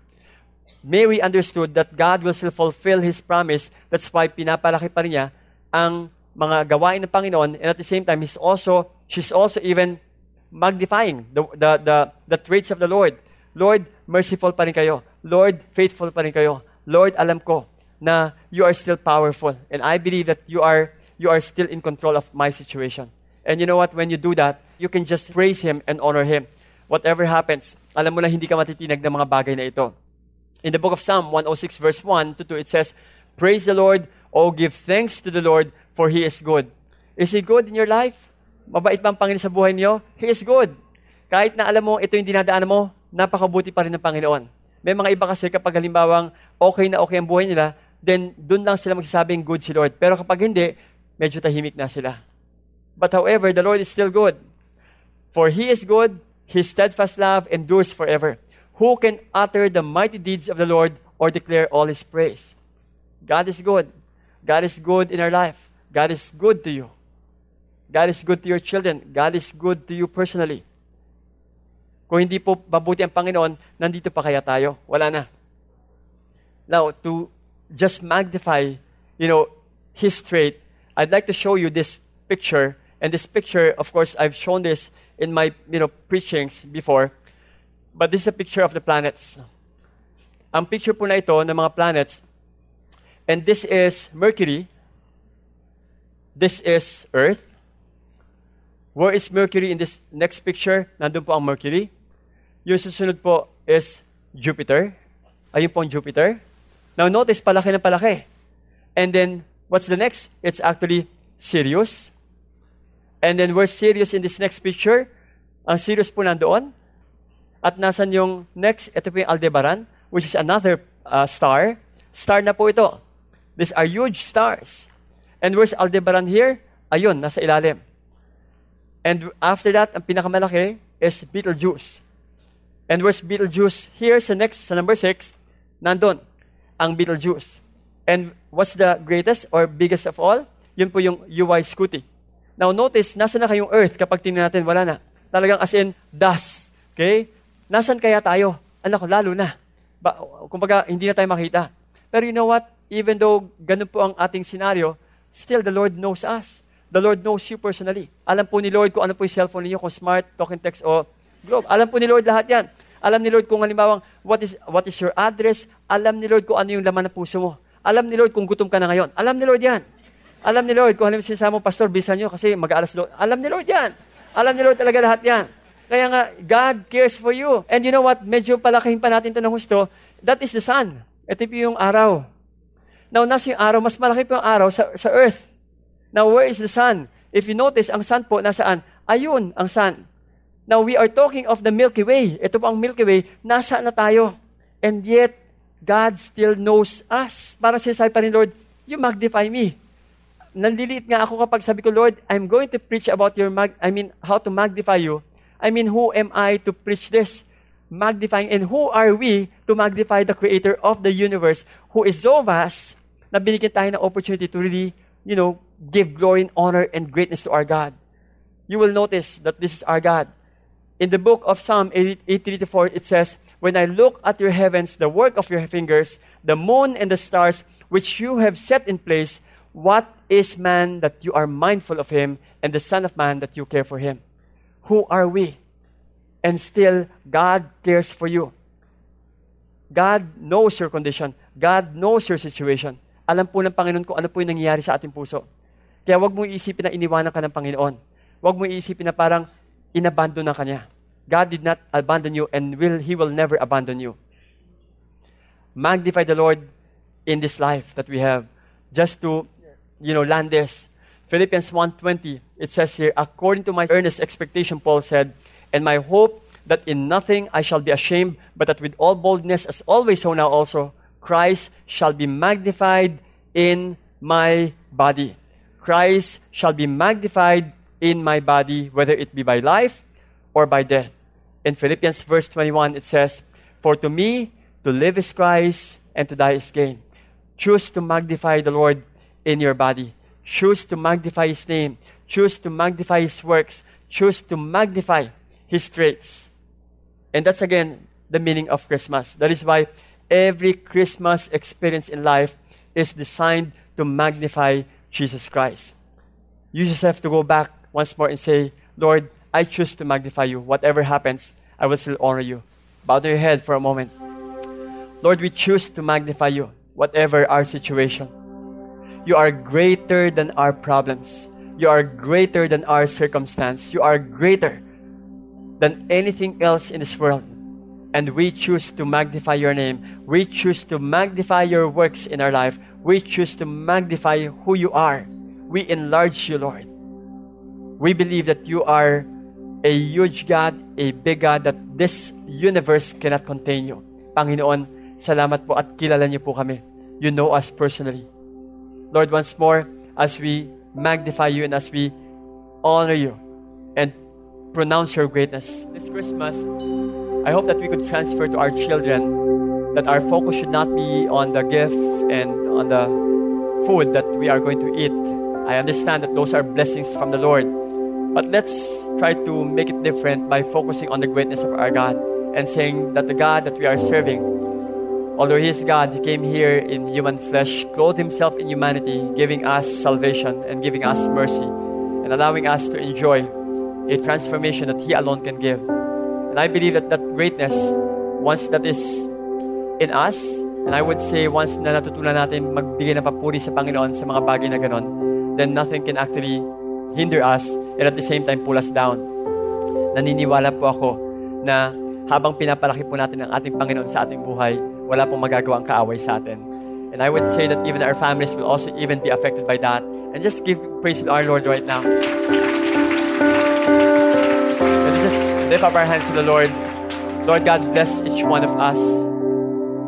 Mary understood that God will still fulfill his promise. That's why pinapalaki pa niya ang mga gawain ng Panginoon, and at the same time, he's also, she's also even magnifying the, the, the, the traits of the Lord. Lord, merciful pa rin kayo. Lord, faithful pa rin kayo. Lord, alam ko na you are still powerful. And I believe that you are, you are still in control of my situation. And you know what? When you do that, you can just praise Him and honor Him. Whatever happens, alam mo na hindi ka matitinag ng mga bagay na ito. In the book of Psalm 106 verse 1 to 2, it says, Praise the Lord, O give thanks to the Lord, for He is good. Is He good in your life? Mabait ba ang Panginoon sa buhay niyo? He is good. Kahit na alam mo, ito yung dinadaan mo, napakabuti pa rin ng Panginoon. May mga iba kasi kapag halimbawang okay na okay ang buhay nila, then dun lang sila magsasabing good si Lord. Pero kapag hindi, medyo tahimik na sila. But however, the Lord is still good. For He is good, His steadfast love endures forever. Who can utter the mighty deeds of the Lord or declare all His praise? God is good. God is good in our life. God is good to you. God is good to your children. God is good to you personally. Kung hindi po mabuti ang Panginoon, nandito pa kaya tayo? Wala na. Now, to just magnify, you know, His trait, I'd like to show you this picture. And this picture, of course, I've shown this in my, you know, preachings before. But this is a picture of the planets. Ang picture po na ito ng mga planets, and this is Mercury, this is Earth. Where is Mercury in this next picture? Nandun po ang Mercury. Yung susunod po is Jupiter. Ayun po ang Jupiter. Now notice, palaki na palaki. And then, what's the next? It's actually Sirius. And then, where's Sirius in this next picture? Ang Sirius po nandoon. At nasan yung next? Ito po yung Aldebaran, which is another uh, star. Star na po ito. These are huge stars. And where's Aldebaran here? Ayun, nasa ilalim. And after that, ang pinakamalaki is Betelgeuse. And where's Betelgeuse? Here sa next, sa number 6, nandun, ang Betelgeuse. And what's the greatest or biggest of all? Yun po yung UY Scuti. Now notice, nasa na kayong Earth kapag tingnan natin, wala na. Talagang as in, dust. Okay? Nasaan kaya tayo? Anak ko, lalo na. Ba, kumbaga, hindi na tayo makita. Pero you know what? Even though ganun po ang ating scenario, still the Lord knows us. The Lord knows you personally. Alam po ni Lord kung ano po yung cellphone ninyo, kung smart, talking text, o globe. Alam po ni Lord lahat yan. Alam ni Lord kung halimbawa, what is, what is your address. Alam ni Lord kung ano yung laman ng puso mo. Alam ni Lord kung gutom ka na ngayon. Alam ni Lord yan. Alam ni Lord kung halimbawa sinasama mo, Pastor, bisan nyo kasi mag-aalas doon. Alam ni Lord yan. Alam ni Lord talaga lahat yan. Kaya nga, God cares for you. And you know what? Medyo palakihin pa natin ito ng husto. That is the sun. Ito po yung araw. Now, nasa yung araw, mas malaki po yung araw sa, sa earth. Now, where is the sun? If you notice, ang sun po nasaan? Ayun, ang sun. Now, we are talking of the Milky Way. Ito po ang Milky Way. Nasa na tayo? And yet, God still knows us. Para sinasabi pa rin, Lord, you magnify me. Nandiliit nga ako kapag sabi ko, Lord, I'm going to preach about your, mag- I mean, how to magnify you. I mean, who am I to preach this? Magnifying. And who are we to magnify the Creator of the universe who is so vast na binigyan tayo ng opportunity to really, you know, give glory and honor and greatness to our God. You will notice that this is our God. In the book of Psalm 83 to 4, it says, When I look at your heavens, the work of your fingers, the moon and the stars, which you have set in place, what is man that you are mindful of him, and the Son of Man that you care for him? Who are we? And still, God cares for you. God knows your condition. God knows your situation. Alam po ng Panginoon kung ano po yung nangyayari sa ating puso. Kaya wag mo iisipin na iniwanan ka ng Panginoon. Wag mo iisipin na parang inabandon na kanya. God did not abandon you and will He will never abandon you. Magnify the Lord in this life that we have. Just to, you know, land this. Philippians 1.20, it says here, according to my earnest expectation, Paul said, and my hope that in nothing I shall be ashamed, but that with all boldness, as always so now also, Christ shall be magnified in my body. Christ shall be magnified in my body, whether it be by life or by death. In Philippians verse 21, it says, For to me to live is Christ, and to die is gain. Choose to magnify the Lord in your body. Choose to magnify His name. Choose to magnify His works. Choose to magnify His traits. And that's again the meaning of Christmas. That is why every Christmas experience in life is designed to magnify Jesus Christ. You just have to go back once more and say, Lord, I choose to magnify you. Whatever happens, I will still honor you. Bow your head for a moment. Lord, we choose to magnify you, whatever our situation. You are greater than our problems. You are greater than our circumstance. You are greater than anything else in this world. And we choose to magnify your name. We choose to magnify your works in our life. We choose to magnify who you are. We enlarge you, Lord. We believe that you are a huge God, a big God, that this universe cannot contain you. Panginoon, salamat po at kilala niyo po kami. You know us personally. Lord, once more, as we magnify you and as we honor you and pronounce your greatness this Christmas, I hope that we could transfer to our children that our focus should not be on the gift and on the food that we are going to eat. I understand that those are blessings from the Lord. But let's try to make it different by focusing on the greatness of our God and saying that the God that we are serving Although He is God, He came here in human flesh, clothed Himself in humanity, giving us salvation and giving us mercy, and allowing us to enjoy a transformation that He alone can give. And I believe that that greatness, once that is in us, and I would say once na natutunan natin magbigay ng papuri sa Panginoon sa mga bagay na ganon, then nothing can actually hinder us and at the same time pull us down. Naniniwala po ako na habang pinapalaki po natin ang ating Panginoon sa ating buhay, wala pong kaaway sa atin. And I would say that even our families will also even be affected by that. And just give praise to our Lord right now. And just lift up our hands to the Lord. Lord God, bless each one of us.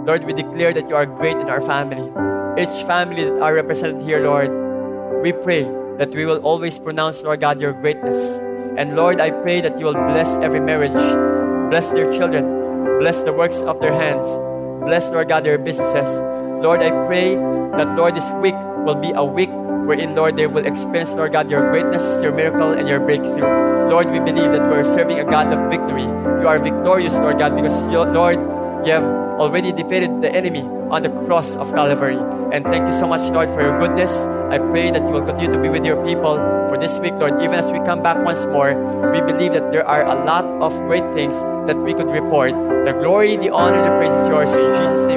Lord, we declare that you are great in our family. Each family that are represented here, Lord, we pray that we will always pronounce, Lord God, your greatness. And Lord, I pray that you will bless every marriage, bless their children, bless the works of their hands, Bless, Lord God, their businesses. Lord, I pray that, Lord, this week will be a week wherein, Lord, they will experience, Lord God, your greatness, your miracle, and your breakthrough. Lord, we believe that we're serving a God of victory. You are victorious, Lord God, because, Lord, you have already defeated the enemy on the cross of Calvary. And thank you so much, Lord, for your goodness. I pray that you will continue to be with your people for this week, Lord. Even as we come back once more, we believe that there are a lot of great things that we could report. The glory, the honor, the praise is yours in Jesus'